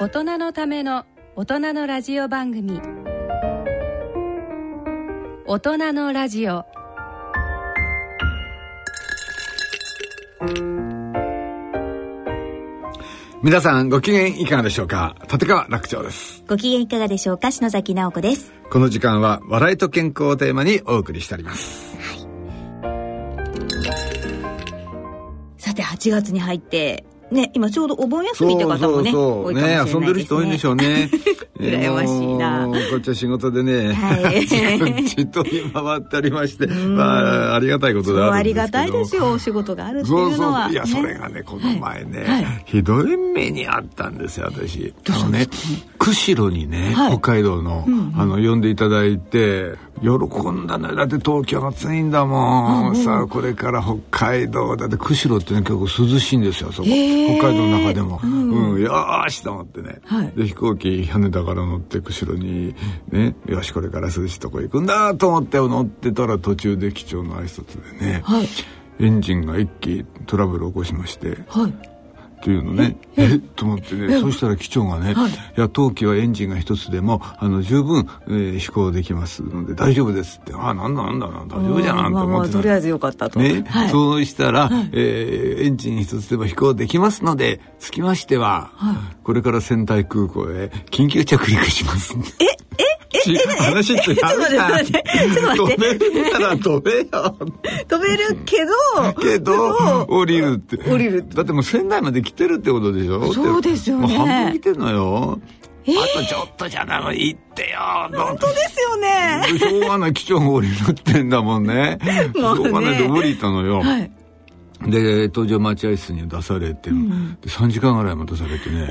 大人のための大人のラジオ番組。大人のラジオ。皆さんご機嫌いかがでしょうか？立川楽長です。ご機嫌いかがでしょうか？篠崎直子です。この時間は笑いと健康をテーマにお送りしております。さて8月に入ってね、今ちょうどお盆休みって方もね、そうそうそう。ね、遊んでる人多いんでしょうね。羨ましいな。こっちは仕事でね、はい、ちっと回ってありまして、まあ、ありがたいことだありがたいですよ、お仕事があるっていうのは。そうそう。いや、それがね、この前ね、ひどい目にあったんですよ、私。あのね、釧路にね、北海道の、あの、呼んでいただいて、喜んだね。だって東京暑いんだもん。さあ、これから北海道、だって釧路ってね、結構涼しいんですよ、そこ。北海道の中でも。うん、よーしと思ってね。で、飛行機、羽田から乗って釧路に、ね、よし、これから涼しいとこ行くんだと思って乗ってたら途中で機長の挨拶でね、エンジンが一気トラブルを起こしまして、っていうのね。えっと思ってね。そしたら機長がね、はい、いや当機はエンジンが一つでもあの十分、えー、飛行できますので大丈夫ですって。ああなんだなんだ大丈夫じゃんと思って、とりあえずよかったと、ね、はい、そうしたら、はい、えー、エンジン一つでも飛行できますのでつきましては、はい、これから仙台空港へ緊急着陸します。ええ？話ってちょっと待って、ちょっと待って。止めるなら止めよ。止めるけど、けど、降りるって。降りるだってもう仙台まで来てるってことでしょ？そうですよね。もう半分来てんのよ。えー、あとちょっとじゃない、行ってよ。本当ですよね。しょうがない機長が降りるってんだもん ね。しょうがないで降りたのよ。はいで搭乗待合室に出されて、うん、で3時間ぐらい待たされてね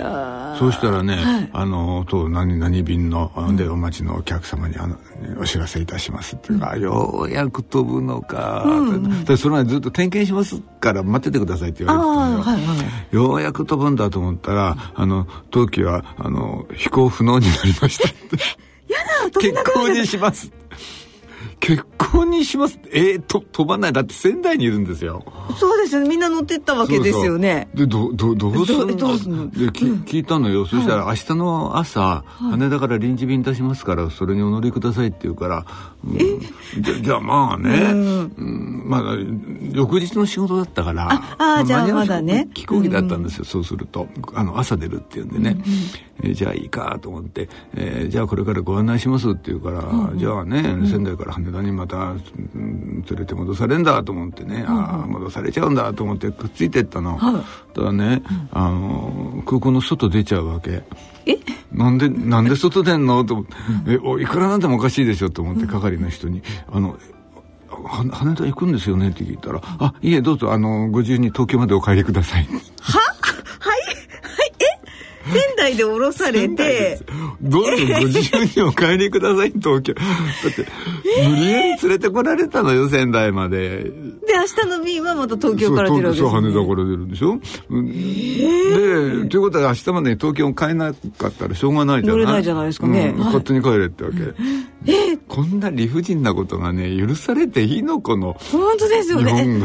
そうしたらね、はい、あの当何々便の、うん、でお待ちのお客様にあのお知らせいたしますっていうか、うん、ようやく飛ぶのか、うんでその前ずっと点検しますから待っててくださいって言われてたのよ、はいはい、ようやく飛ぶんだと思ったらあの当機はあの飛行不能になりましたって。やだ結婚にします結婚にします？えー、と飛ばない。だって仙台にいるんですよ。そうですよね。みんな乗ってったわけですよね。でどどどうするの？どうすの？で、うん、聞いたのよ。そしたら明日の朝、はい、羽田から臨時便出しますからそれにお乗りくださいって言うから、うん、じゃじゃあまあね、うん、うん、まあ翌日の仕事だったからああじゃあまだね。飛行機だったんですよ、そうすると。あの朝出るっていうんでね、うん、えー、じゃあいいかと思って、えー、じゃあこれからご案内しますって言うから、じゃあね仙台から羽田田にまた連れて戻されんだと思ってね、うん、ああ戻されちゃうんだと思ってくっついてったの、はい、ただね、うん、あの空港の外出ちゃうわけ。え？なんでなんで外出んの？と思って、うん、えおいくらなんでもおかしいでしょ？と思って係の人に「あの羽田行くんですよね?」って聞いたら「あいえどうぞあのご自由に東京までお帰りください」は仙台で降ろされて。どうぞご自由にお帰りください東京。だって無理やり連れてこられたのよ仙台まで。で明日の便はまた東京から出るわけですよ、ね、そう羽田から出るんでしょ、でということは明日までに東京帰えなかったらしょうがないじゃない？乗れないじゃないですかね、うん、勝手に帰れってわけ、え？こんな理不尽なことがね許されていいのこの本当ですよね。日本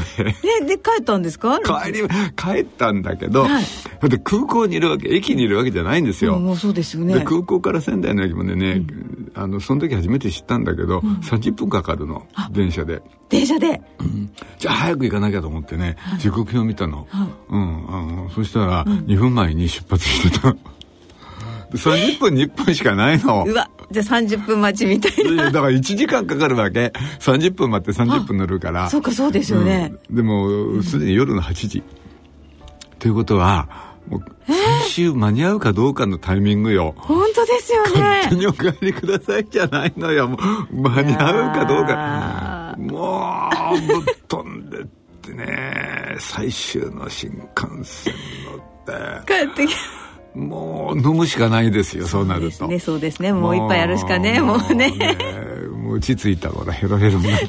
で。で帰ったんですか？帰り帰ったんだけど、はい、だって空港にいるわけ駅にいるわけじゃないんですよ、もうそうですよね。空港から仙台の駅までね、うん、あのその時初めて知ったんだけど、うん、30分かかるの電車で。電車で、うん、じゃあ早く行かなきゃと思ってね、時刻表見たの、はい、うんあのそしたら2分前に出発してた。30分に1分しかないの。うわ、じゃあ30分待ちみたいな。だから1時間かかるわけ。30分待って30分乗るから。そうか、そうですよね。うん、でも、すでに夜の8時。ということは、最終間に合うかどうかのタイミングよ。本当ですよね。勝手にお帰りくださいじゃないのよ。もう、間に合うかどうか。もう、ぶっ飛んでってね、最終の新幹線乗って。帰ってきもう飲むしかないですよそうなると。ねそうですね。もう一杯やるしかねもうねもう落ち着いたからヘロヘロになっ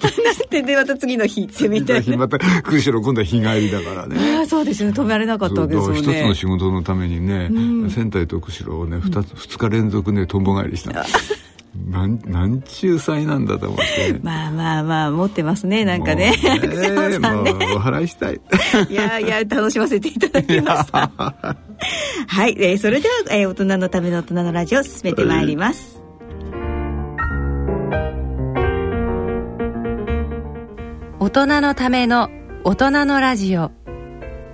て。でまた次の日行ってみたいな。また空白今度は日帰りだからね。ああそうですね止められなかったわけですよね。一つの仕事のためにね、うん、仙台と釧路をね 2, 2日連続ねとんぼ返りしたなんなんちゅう才なんだと思って。まあまあまあ持ってますねなんかね。ね もうお払いしたい。いやいや楽しませていただきました はい、えー、それでは、えー、大人のための大人のラジオ進めてまいります、大人のための大人のラジオ。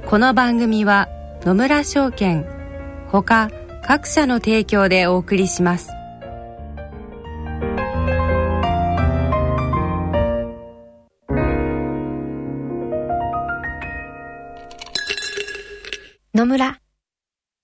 この番組は野村証券ほか各社の提供でお送りします。野村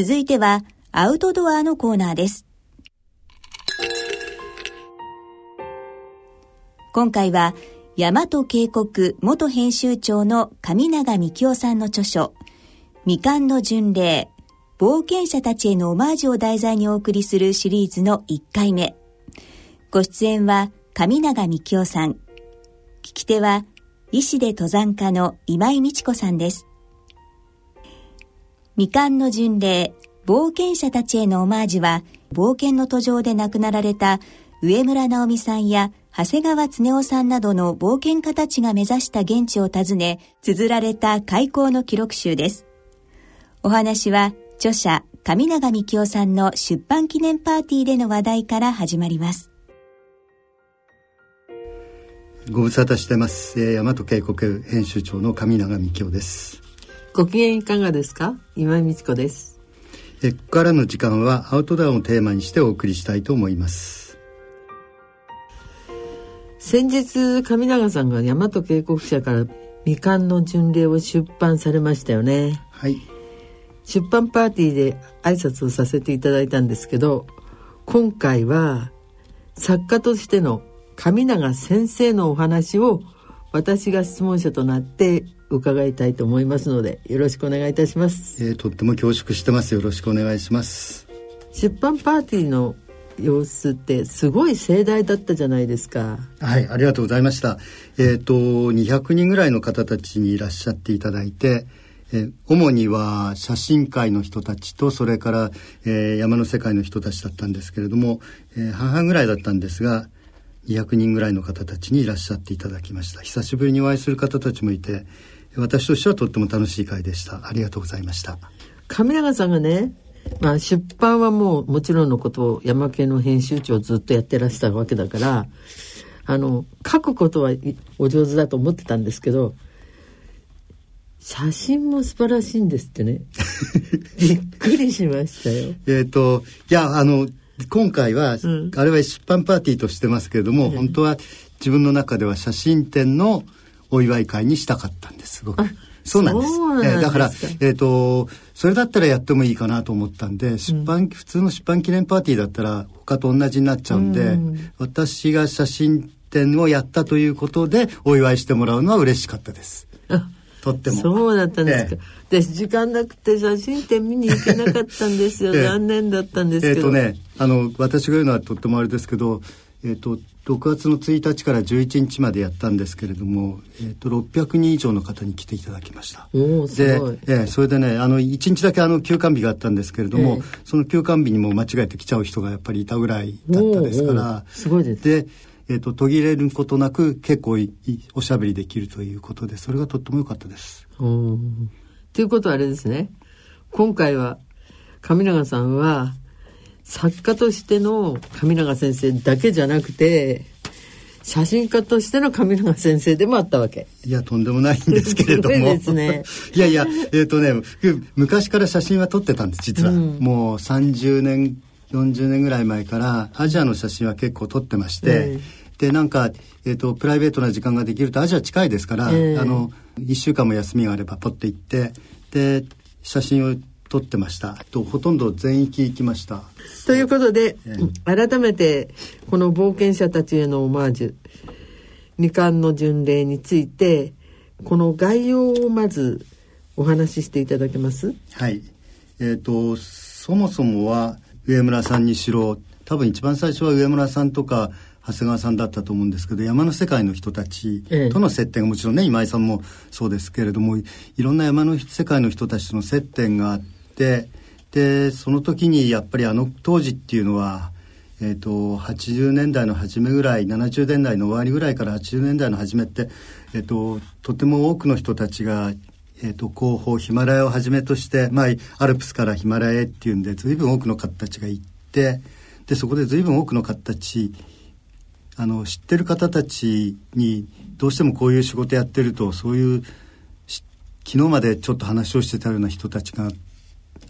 続いてはアウトドアのコーナーです。今回は大和渓谷元編集長の上永幹夫さんの著書未完の巡礼冒険者たちへのオマージュを題材にお送りするシリーズの1回目。ご出演は上永幹夫さん。聞き手は医師で登山家の今井美智子さんです。未完の巡礼、冒険者たちへのオマージュは、冒険の途上で亡くなられた上村直美さんや長谷川恒夫さんなどの冒険家たちが目指した現地を訪ね、綴られた開港の記録集です。お話は、著者、上永幹夫さんの出版記念パーティーでの話題から始まります。ご無沙汰してます。えー、大和渓谷編集長の上永幹夫です。ご機嫌いかがですか？今井美智子です。えここからの時間はアウトドアをテーマにしてお送りしたいと思います。先日上永さんが大和渓谷社から未完の巡礼を出版されましたよね。はい。出版パーティーで挨拶をさせていただいたんですけど今回は作家としての上永先生のお話を私が質問者となって伺いたいと思いますのでよろしくお願いいたします、えー、とっても恐縮してます。よろしくお願いします。出版パーティーの様子ってすごい盛大だったじゃないですか。はいありがとうございました。えっ、ー、と200人ぐらいの方たちにいらっしゃっていただいてえ主には写真界の人たちとそれから、えー、山の世界の人たちだったんですけれども、えー、半々ぐらいだったんですが200人ぐらいの方たちにいらっしゃっていただきました。久しぶりにお会いする方たちもいて私としてはとっても楽しい会でした。ありがとうございました。上永さんがねまあ出版はもうもちろんのことを山系の編集長をずっとやってらしたわけだからあの書くことはお上手だと思ってたんですけど写真も素晴らしいんですってね。びっくりしましたよ。えっといやあの今回は、うん、あれは出版パーティーとしてますけれども、うん、本当は自分の中では写真展のお祝い会にしたかったんですごく。そうなんです。えー、だから、えっ、ー、と、それだったらやってもいいかなと思ったんで、出版、うん、普通の出版記念パーティーだったら他と同じになっちゃうんで、うん、私が写真展をやったということでお祝いしてもらうのは嬉しかったです。とっても。そうだったんですか。えー、で、時間なくて写真展見に行けなかったんですよ。えー、残念だったんですけど。えっ、ー、とね、あの、私が言うのはとってもあれですけど、えっ、と、6月の1日から11日までやったんですけれども、えーと、600人以上の方に来ていただきました。で、えー、それでねあの1日だけあの休館日があったんですけれども、えー、その休館日にも間違えて来ちゃう人がやっぱりいたぐらいだったですから。すごいです。で、えーと、途切れることなく結構おしゃべりできるということでそれがとっても良かったです。ということはあれですね。今回は上永さんは作家としての上永先生だけじゃなくて写真家としての上永先生でもあったわけ。いやとんでもないんですけれども。ですね。いやいやえっ、ー、とね昔から写真は撮ってたんです実は、うん、もう30年40年ぐらい前からアジアの写真は結構撮ってまして、でなんか、えーと、プライベートな時間ができるとアジア近いですから、えー、あの1週間も休みがあればポッて行ってで写真を撮ってました。とほとんど全域行きました。ということで、えー、改めてこの冒険者たちへのオマージュ二冠の巡礼についてこの概要をまずお話ししていただけます？はい。えっ、ー、とそもそもは上村さんにしろ多分一番最初は上村さんとか長谷川さんだったと思うんですけど山の世界の人たちとの接点がもちろんね今井さんもそうですけれどもいろんな山の世界の人たちとの接点があってでその時にやっぱりあの当時っていうのは、えーと、80年代の初めぐらい70年代の終わりぐらいから80年代の初めって、えーと、とても多くの人たちがえーと、後方ヒマラヤをはじめとして、まあ、アルプスからヒマラヤへっていうんで随分多くの方たちが行ってでそこで随分多くの方たちあの知ってる方たちにどうしてもこういう仕事やってるとそういう昨日までちょっと話をしてたような人たちが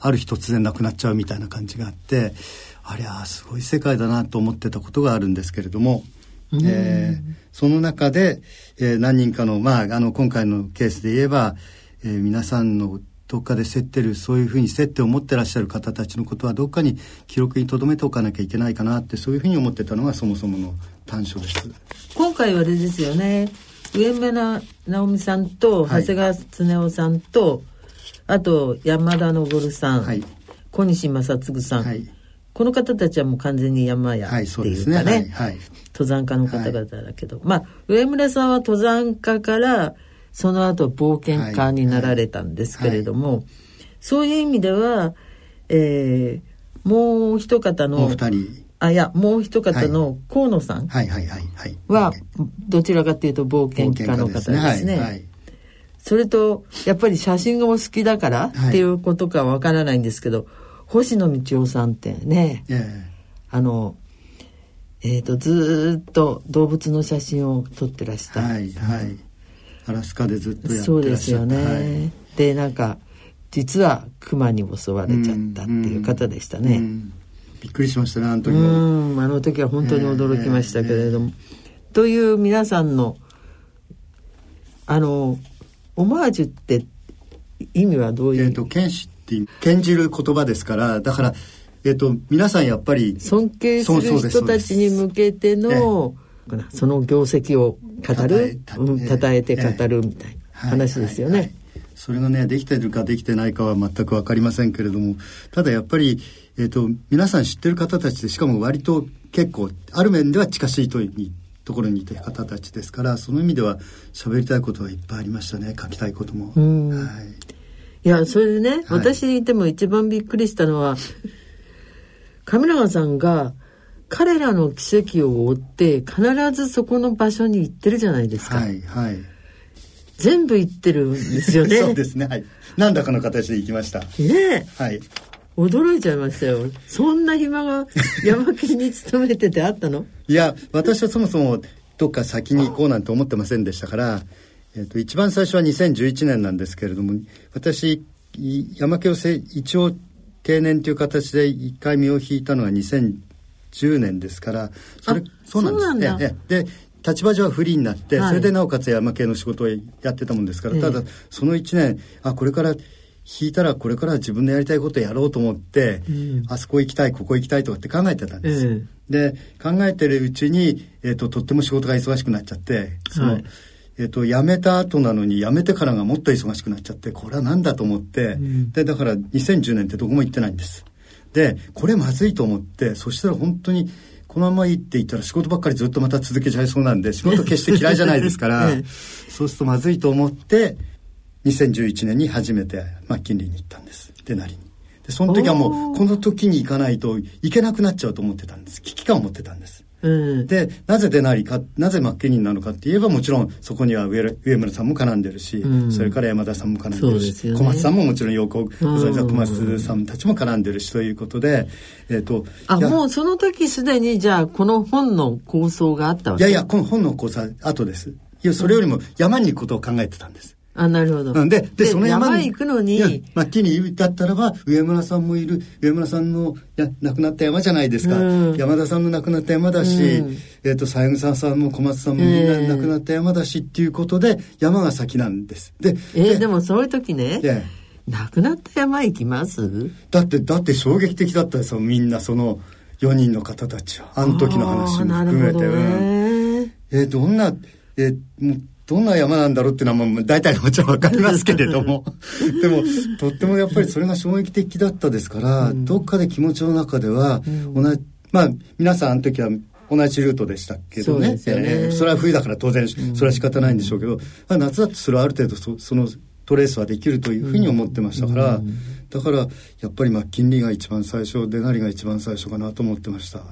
ある日突然亡くなっちゃうみたいな感じがあってありゃすごい世界だなと思ってたことがあるんですけれども、えー、その中で、えー、何人かの,、まあ、あの今回のケースで言えば、えー、皆さんのどっかで競ってるそういうふうに接点を持ってらっしゃる方たちのことはどっかに記録に留めておかなきゃいけないかなってそういうふうに思ってたのがそもそもの短所です。今回はあれですよね。上村直美さんと長谷川恒夫さんと、はい、あと山田昇さん、はい、小西正嗣さん、はい、この方たちはもう完全に山屋っていうかね,、ね。はい登山家の方々だけど、まあ上村さんは登山家からその後冒険家になられたんですけれども、そういう意味では、えー、もう一方のあいやもう一方の河野さんはどちらかというと冒険家の方ですね。それとやっぱり写真がお好きだからっていうことかわからないんですけど、星野道夫さんってね、あのえーと、ずっと動物の写真を撮ってらした、はいはい、アラスカでずっとやってらっしゃそうですよね、はい、でなんか実は熊に襲われちゃったっていう方でしたね、うんうん。びっくりしましたねあの時も。あの時は本当に驚きましたけれども、えーえー、という皆さんのあのオマージュって意味はどういう、えーと、剣士って剣じる言葉ですからだからえっ、ー、と皆さんやっぱり尊敬する人たちに向けてのその業績を語るたえて語るみたいな話ですよね。はいはい。はいそれがねできてるかできてないかは全く分かりませんけれどもただやっぱりえーと、皆さん知ってる方たちでしかも割と結構ある面では近しいとにところにいた方たちですからその意味では喋りたいことはいっぱいありましたね書きたいことも。はい、いやそれでね、はい、私にでも一番びっくりしたのは上永さんが彼らの奇跡を追って必ずそこの場所に行ってるじゃないですか。はいはい、全部行ってるんですよね。そうですね。はい。何らかの形で行きました。ねはい。驚いちゃいましたよそんな暇が山県に勤めててあったの？いや私はそもそもどっか先に行こうなんて思ってませんでしたから、えーと、一番最初は2011年なんですけれども私山家を一応定年という形で一回身を引いたのが2010年ですからそれそうなんです。ね。で立場上はフリーになって、はい、それでなおかつ山系の仕事をやってたもんですから、ただその1年あこれから引いたらこれから自分のやりたいことやろうと思って、うん、あそこ行きたいここ行きたいとかって考えてたんです、うん、で考えてるうちに、えーと、とっても仕事が忙しくなっちゃってその、はい、えーと、辞めた後なのに辞めてからがもっと忙しくなっちゃってこれは何だと思って、うん、でだから2010年ってどこも行ってないんです。でこれまずいと思ってそしたら本当にこのままいいって言ったら仕事ばっかりずっとまた続けちゃいそうなんで仕事決して嫌いじゃないですから、そうするとまずいと思って2011年に初めてマッキンリーに行ったんです。デナリにでその時はもうこの時に行かないといけなくなっちゃうと思ってたんです。危機感を持ってたんです。うん、でなぜデナリかなぜマッケニーなのかって言えばもちろんそこには上上村さんも絡んでるし、うん、それから山田さんも絡んでるし、ね、小松さんももちろん陽子小松さんたちも絡んでるしということで、えーと、あもうその時すでにじゃあこの本の構想があったわけ？いやいやこの本の構想は後です。いやそれよりも山に行くことを考えてたんです。あ、なるほど。で、で、その山に。山行くのに。まあ、木にだったらば、上村さんもいる、上村さんのや亡くなった山じゃないですか。うん、山田さんの亡くなった山だし、うん、えっ、ー、と、三枝さんも小松さんもみんな亡くなった山だしっていうことで、山が先なんです。で、えー、でもそういう時ね、亡くなった山行きます？だって、だって衝撃的だったですよ、みんなその4人の方たちは。あの時の話も含めて。ね、うん、えー、どんな、えー、もうどんな山なんだろうっていうのはもう大体もちろん分かりますけれども。でもとってもやっぱりそれが衝撃的だったですから、うん、どっかで気持ちの中では同じ、まあ皆さんあの時は同じルートでしたけどね。そ、ね、えー、それは冬だから当然それは仕方ないんでしょうけど、うん、夏だとそれはある程度そそのトレースはできるというふうに思ってましたから、うん、だからやっぱりまあ金利が一番最初デナリが一番最初かなと思ってました。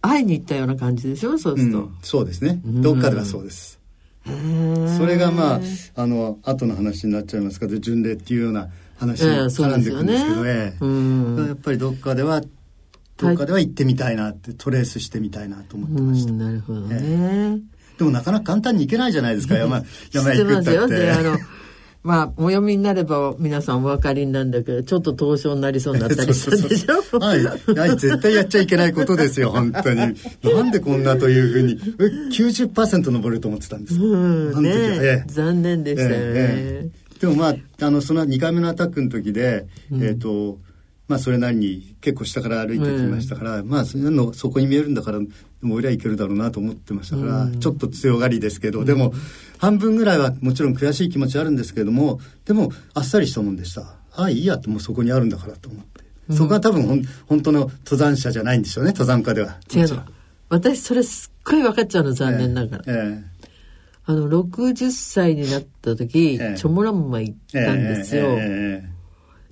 会いに行ったような感じでしょそうすると、そうですね。どっかではそうです、それがまああの後の話になっちゃいますけど巡礼っていうような話に絡んでいくんですけどね、やっぱりどっかではどっかでは行ってみたいなってトレースしてみたいなと思ってました。なるほどね、えー、でもなかなか簡単に行けないじゃないですか。山山行くったって。あのまあ、お読みになれば皆さんお分かりになるんだけど、ちょっと凍傷になりそうになったりしたでしょはい。はい。絶対やっちゃいけないことですよ、本当に。なんでこんなというふうに。90%登ると思ってたんです。うん、ね、ええ、残念でしたよね。ええ、でもまあ、あの、その2回目のアタックの時で、うん、えっ、ー、と、まあそれなりに結構下から歩いてきましたから、うん、まあそのそこに見えるんだからもう俺はいけるだろうなと思ってましたから、うん、ちょっと強がりですけど、うん、でも半分ぐらいはもちろん悔しい気持ちあるんですけれどもでもあっさりしたもんでした。ああいいやってもうそこにあるんだからと思って、そこが多分ほん本当の登山者じゃないんでしょうね登山家では。違うの私それすっごい分かっちゃうの残念ながら、えーえ。ーあの60歳になった時、ええ、チョモランマ行ったんですよ。え、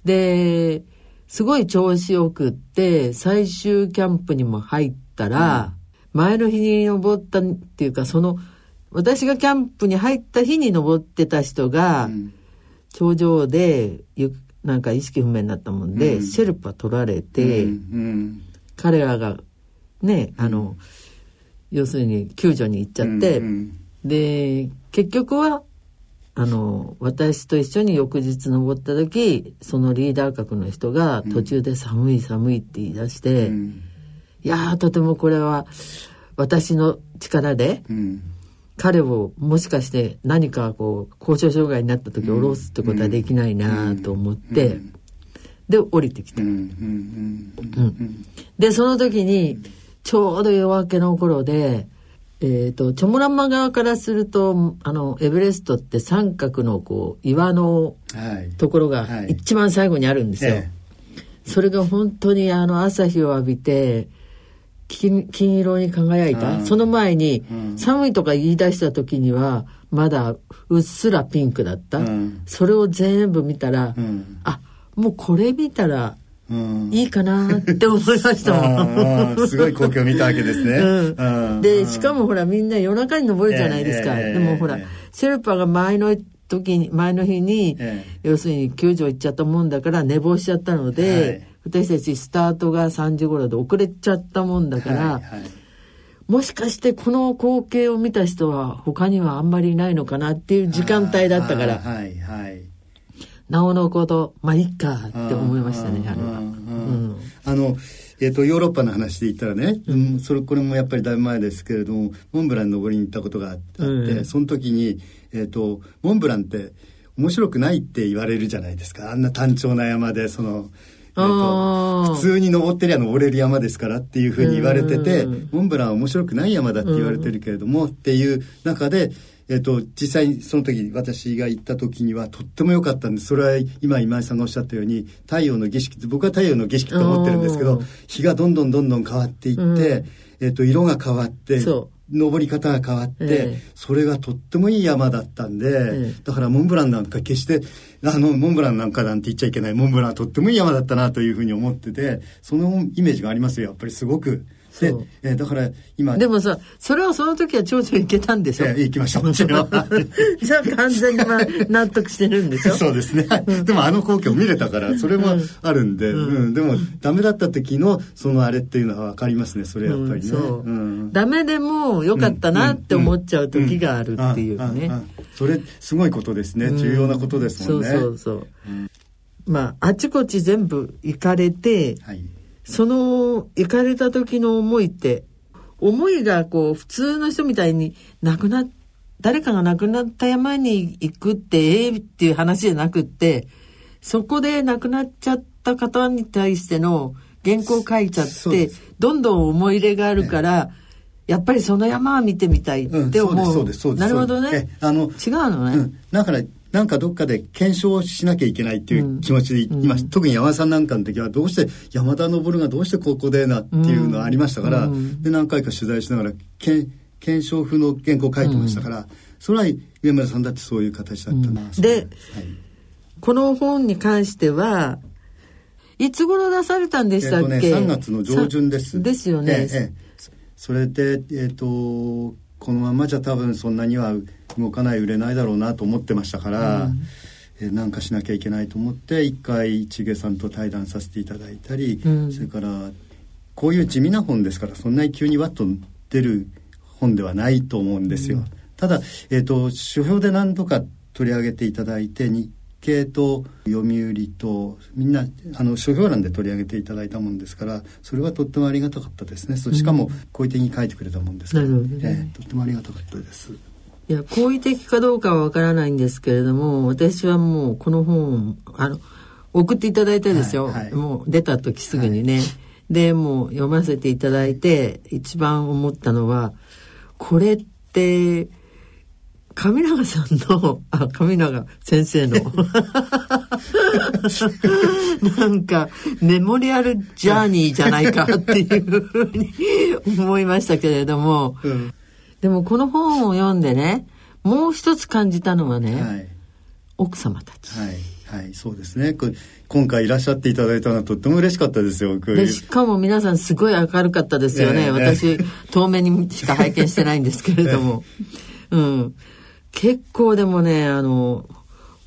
ですごい調子よくって、最終キャンプにも入ったら、うん、前の日に登ったっていうか、その、私がキャンプに入った日に登ってた人が、うん、頂上で、なんか意識不明になったもんで、うん、シェルパ取られて、彼らが、ね、あの、要するに救助に行っちゃって、で、結局はあの私と一緒に翌日登った時そのリーダー格の人が途中で「寒い寒い」って言い出して、うん、いやとてもこれは私の力で、うん、彼をもしかして何かこう交渉障害になった時下ろすってことはできないなと思って、で降りてきた。でその時にちょうど夜明けの頃でえーと、チョモランマ側からするとあのエベレストって三角のこう岩のところが一番最後にあるんですよ。はいはい、それが本当にあの朝日を浴びて金金色に輝いた。その前に、うん、寒いとか言い出した時にはまだうっすらピンクだった、うん、それを全部見たら、うん、あもうこれ見たらいいかなって思いました。もん。すごい光景を見たわけですね。うん、で、しかもほらみんな夜中に登るじゃないですか。でもほら、シェルパが前の時に、前の日に、要するに救助行っちゃったもんだから寝坊しちゃったので、私たちスタートが3時頃で遅れちゃったもんだから、もしかしてこの光景を見た人は他にはあんまりいないのかなっていう時間帯だったから。はいはい。なおのことまあいっかって思いましたねあれは。あのえーと、ヨーロッパの話で言ったらね、うん、それこれもやっぱりだいぶ前ですけれどもモンブラン登りに行ったことがあって、うん、その時に、えーと、モンブランって面白くないって言われるじゃないですかあんな単調な山でその。えー。と、普通に登ってりゃ登れる山ですからっていうふうに言われてて、モンブランは面白くない山だって言われてるけれども、っていう中でえっと、実際その時私が行った時にはとっても良かったんです。それは今今井さんがおっしゃったように太陽の儀式僕は太陽の儀式と思ってるんですけど日がどんどんどんどん変わっていって、うん、えっと、色が変わって登り方が変わって、えー、それがとってもいい山だったんで、えー、だからモンブランなんか決してあのモンブランなんかなんて言っちゃいけないモンブランはとってもいい山だったなというふうに思っててそのイメージがありますよやっぱりすごくで、えー、だから今。でもさそれはその時は長女行けたんでしょ、えー、行きましたもちろんじゃあ完全に、まあ、納得してるんでしょ？そうですね、でもあの光景を見れたからそれもあるんで、うん、うん、でもダメだった時のそのあれっていうのは分かりますねそれやっぱりね、うん、ダメでもよかったなって思っちゃう時があるっていうね、それすごいことですね、重要なことですもんね。そうそうそう、まああちこち全部行かれて、はいその行かれた時の思いって思いがこう普通の人みたいに亡くな誰かが亡くなった山に行くってええっていう話じゃなくってそこで亡くなっちゃった方に対しての原稿書いちゃってどんどん思い入れがあるから、やっぱりその山は見てみたいって思う。うん、なるほどね。あの違うのね。うん、だからなんかどっかで検証しなきゃいけないっていう気持ちでうん、特に山田さんなんかの時はどうして山田昇がどうしてここでなっていうのはありましたから、うん、で何回か取材しながらけ検証風の原稿を書いてましたから、うん、それは上村さんだってそういう形だったな、で、はい、この本に関してはいつ頃出されたんでしたっけ、えー、とね、3月の上旬です。ですよね、えー、えー、それでえっ、ー、とこのままじゃ多分そんなには動かない売れないだろうなと思ってましたから、うん、えー、なんかしなきゃいけないと思って一回市毛さんと対談させていただいたり、うん、それからこういう地味な本ですからそんなに急にワッと出る本ではないと思うんですよ。うん、ただ、えーと、書評で何度か取り上げていただいて日経と読売とみんなあの書評欄で取り上げていただいたもんですからそれはとってもありがたかったですね。しかも好意的に書いてくれたもんですから、ね。えー、とってもありがたかったです。いや好意的かどうかはわからないんですけれども私はもうこの本あの送っていただいたですよ、はいはい、もう出た時すぐにね、はい、でもう読ませていただいて一番思ったのはこれって上永さんのあ上永先生のなんかメモリアルジャーニーじゃないかっていうふうに思いましたけれども、うんでもこの本を読んでねもう一つ感じたのはね、はい、奥様たち。はいはい、そうですね。今回いらっしゃっていただいたのはとっても嬉しかったですよ。でしかも皆さんすごい明るかったですよね。えー、私、遠目にしか拝見してないんですけれども。えー、うん。結構でもね、あの、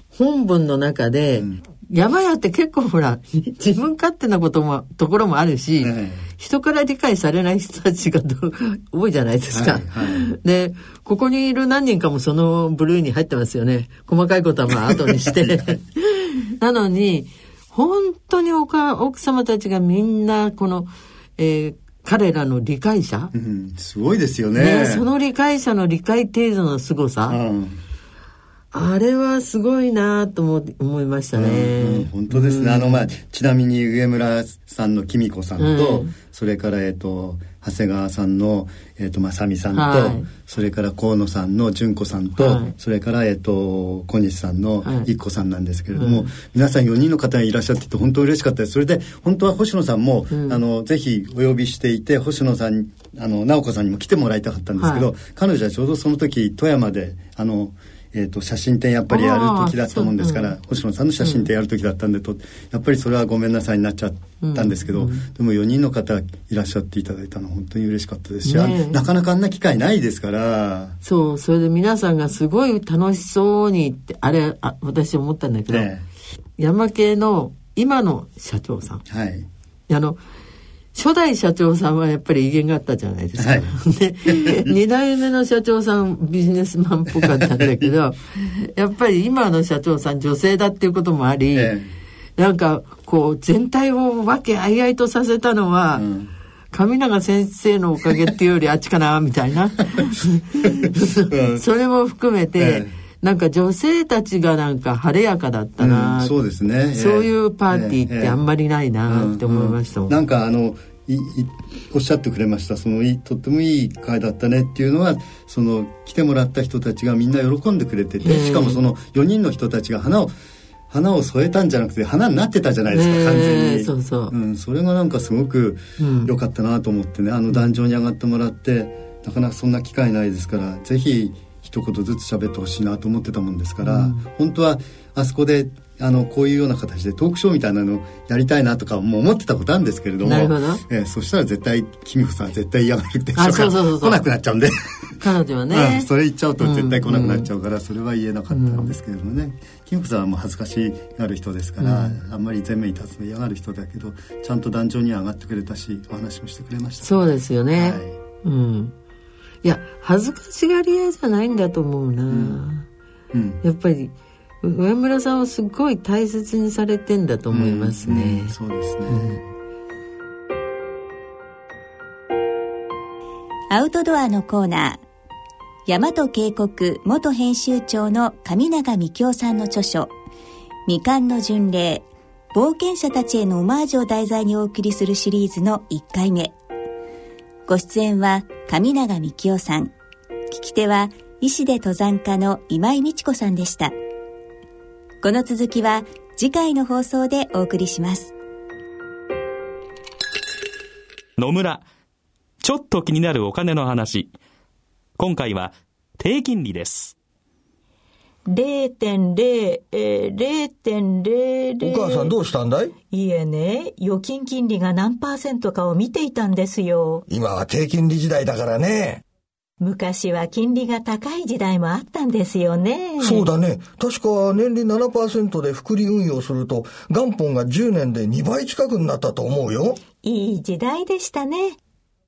本文の中で、うん山屋って結構ほら、自分勝手なことも、ところもあるし、え人から理解されない人たちが 多いじゃないですか、はいはい。で、ここにいる何人かもそのブルーに入ってますよね。細かいことはまあ後にして。なのに、本当におか奥様たちがみんなこの、えー、彼らの理解者、うん、すごいですよね、ね、その理解者の理解程度の凄さ、うんあれはすごいなと思思いましたね、うんうん、本当ですね、うん、あのまあちなみに上村さんのきみこさんと、それからえっ、と長谷川さんの、えーと、正美さんと、はい、それから河野さんの純子さんと、はい、それから、えーと、小西さんの一子さんなんですけれども、はい、皆さん4人の方がいらっしゃってて本当嬉しかったですそれで本当は星野さんも、うん、あのぜひお呼びしていて星野さんあの直子さんにも来てもらいたかったんですけど、彼女はちょうどその時富山であのえーと、写真展やっぱりやる時だったもんですから、う。ん、星野さんの写真展やる時だったんでと、うん、やっぱりそれはごめんなさいになっちゃったんですけど、うん、でも4人の方いらっしゃっていただいたのは本当に嬉しかったですし、ね、なかなかあんな機会ないですから。そうそれで皆さんがすごい楽しそうにってあれあ私思ったんだけど、ね、山系の今の社長さん、はい、あの初代社長さんはやっぱり威厳があったじゃないですか。はい、で、2代目の社長さんビジネスマンっぽかったんだけど、やっぱり今の社長さん女性だっていうこともあり、ええ、なんかこう全体を和気あいあいとさせたのは、うん。上永先生のおかげっていうよりあっちかなみたいな。それも含めて、ええなんか女性たちがなんか晴れやかだったな、うん、そうですね、そういうパーティーってあんまりないなって思いました。もん、なんかあのいいおっしゃってくれました。そのいとってもいい会だったねっていうのはその来てもらった人たちがみんな喜んでくれててしかもその4人の人たちが花を花を添えたんじゃなくて花になってたじゃないですか、完全に。そうそう、うん、それがなんかすごく良かったなと思ってね、あの壇上に上がってもらってなかなかそんな機会ないですからぜひ一言ずつ喋ってほしいなと思ってたもんですから、うん、本当はあそこであのこういうような形でトークショーみたいなのやりたいなとかも思ってたことあるんですけれどもなるほど、えー、そしたら絶対君子さん絶対嫌がるでしょうから来なくなっちゃうんで。彼女はね、うん、それ言っちゃうと絶対来なくなっちゃうから、それは言えなかったんですけれどもね、金子さんはもう恥ずかしがる人ですから、あんまり前面に立つの嫌がる人だけどちゃんと壇上に上がってくれたしお話もしてくれました、そうですよね、はい、うんいや恥ずかしがり屋じゃないんだと思うな、うん。やっぱり上村さんはすごい大切にされてんだと思いますね、うん、そうですね、アウトドアのコーナー大和渓谷元編集長の上永幹夫さんの著書未完の巡礼冒険者たちへのオマージュを題材にお送りするシリーズの1回目ご出演は上永幹夫さん。聞き手は医師で登山家の今井美智子さんでした。この続きは次回の放送でお送りします。野村。ちょっと気になるお金の話。今回は低金利です。0.0、えー、0.00。お母さんどうしたんだい？いえね、預金金利が何パーセントかを見ていたんですよ。今は低金利時代だからね。昔は金利が高い時代もあったんですよね。そうだね。確か年利7%で複利運用すると元本が10年で2倍近くになったと思うよ。いい時代でしたね。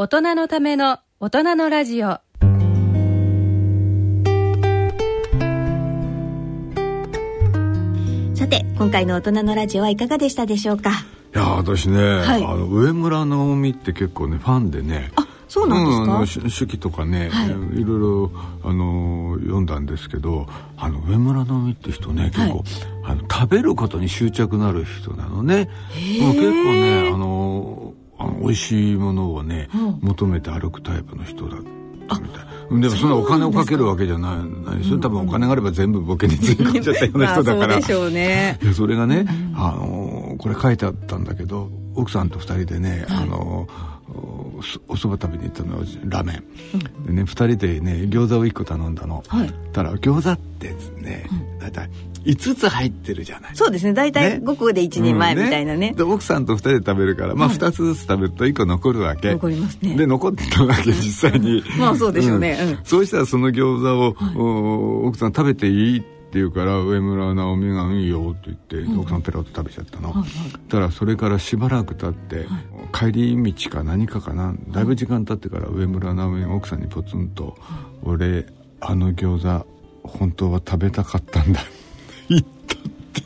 大人のための大人のラジオ。さて今回の大人のラジオはいかがでしたでしょうか？いや私ね、はい、あの上村直美って結構ねファンでね。あそうなんですか、うん、手記とかね、はい、いろいろあの読んだんですけどあの上村直美って人ね結構、はい、あの食べることに執着なる人なのね。もう結構ねあのあの美味しいものをね、うん、求めて歩くタイプの人だったみたい。でもそんなお金をかけるわけじゃないないですよ。多分お金があれば全部ボケについ込んじゃったような人だから、そうでしょうね。それがね、あのこれ書いてあったんだけど奥さんと二人でね、はい、あのおそば食べに行ったのラーメン、うん、でね2人でね餃子を1個頼んだの、はい、たら餃子ってね、大体5つ入ってるじゃない。そうですね。大体5個で1人前みたいなね,、で奥さんと2人で食べるからまあ2つずつ食べると1個残るわけ。残りますね。で残ったわけ実際に。まあそうでしょうね、うん、そうしたらその餃子を、奥さん食べていいってって言うから上村直美が「いいよ」って言って、奥さんペロッと食べちゃったの、はいはい、たらそれからしばらく経って、帰り道か何かかな。だいぶ時間経ってから上村直美が奥さんにポツンと「俺あの餃子本当は食べたかったんだ」って言ったって。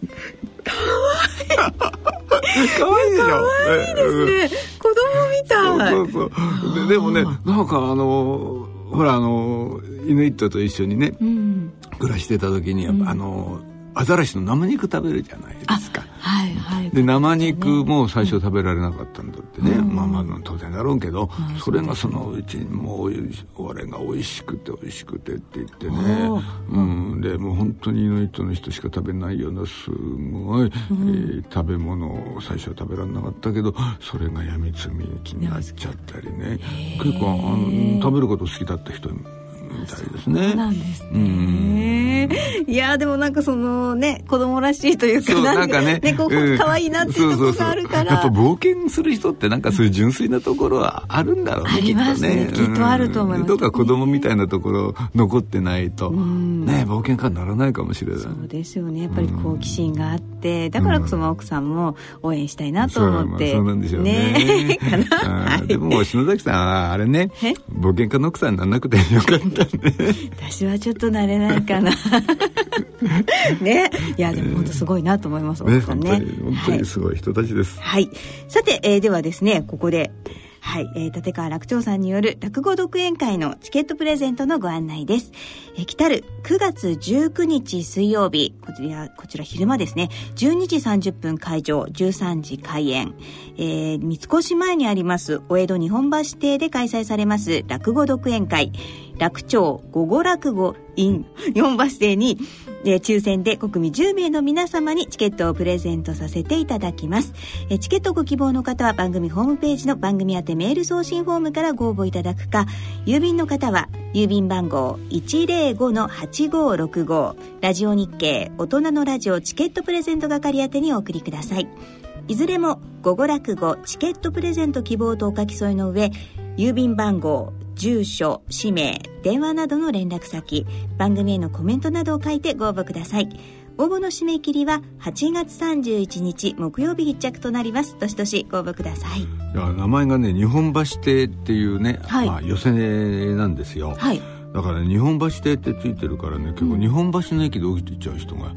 かわいいかわいいでしょかわいいですね、子供みたい。そうそうそう。ででもねなんかあのほらあのイヌイットと一緒にね、うん、暮らしてた時に、うん、あのアザラシの生肉食べるじゃないですか。はいはい。で生肉も最初食べられなかったんだってね、うん、まあまあ当然だろうけど、うん、それがそのうちにもうあれが美味しくて美味しくてって言ってね、うん、でもう本当にイノイットの人しか食べないようなすごい、うん、えー、食べ物を最初は食べられなかったけどそれがやみつみ気になっちゃったりね。結構あの食べること好きだった人みたいですね。そうなんですね。いやでもなんかそのね子供らしいというかなんかねねこう可愛いなっていうところがあるから。やっぱ冒険する人ってなんかそういう純粋なところはあるんだろうね。ありますね。きっとあると思います。どうか子供みたいなところ残ってないとね冒険家にならないかもしれない。そうですよね。やっぱり好奇心があってだからこそ奥さんも応援したいなと思って。そうなんでしょうね。かな。でも篠崎さんはあれね冒険家の奥さんにならなくてよかった。私はちょっとなれないかな ね。いやでも本当すごいなと思います、ね、ね。本当に本当にすごい人たちです、はい、はい、さて、えー、ではですねここではい、えー、立川楽長さんによる落語独演会のチケットプレゼントのご案内です。えー、来たる9月19日水曜日、こちら、こちら昼間ですね、12時30分会場、13時開演、えー、三越前にあります、お江戸日本橋邸で開催されます落語独演会、楽町午後落語 in 4バス停に、えー、抽選で国民10名の皆様にチケットをプレゼントさせていただきます、えー、チケットご希望の方は番組ホームページの番組宛てメール送信フォームからご応募いただくか郵便の方は郵便番号105-8565ラジオ日経大人のラジオチケットプレゼント係宛てにお送りください。いずれも午後落語チケットプレゼント希望とお書き添えの上郵便番号住所氏名電話などの連絡先番組へのコメントなどを書いてご応募ください。応募の締め切りは8月31日木曜日必着となります。どしどしご応募ください。いや名前がね日本橋邸っていうね、はい、まあ、寄せなんですよ、はい、だから、ね、日本橋邸ってついてるからね結構日本橋の駅で起きてちゃう人が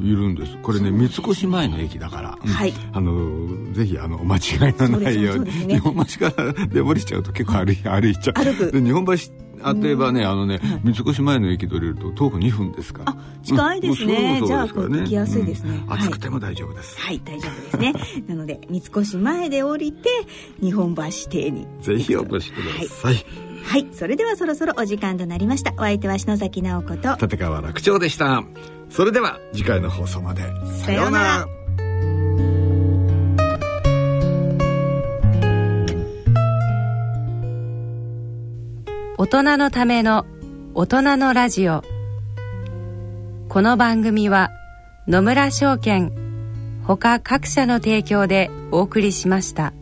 いるんです、これね三越前の駅だから、はい、あのぜひあの間違いのないように、ね、日本橋から出降りちゃうと結構歩い歩いちゃう。で日本橋あ例えばね、あのね、三越前の駅で降りると徒歩2分ですから。あ、近いですね。じゃあ、行きやすいですね。暑くても大丈夫です。はい、大丈夫ですね。なので、三越前で降りて、日本橋邸に。ぜひお越しください。はい、それではそろそろお時間となりました。お相手は篠崎直子と立川楽長でした。それでは次回の放送までさようなら大人のための大人のラジオこの番組は野村証券ほか各社の提供でお送りしました。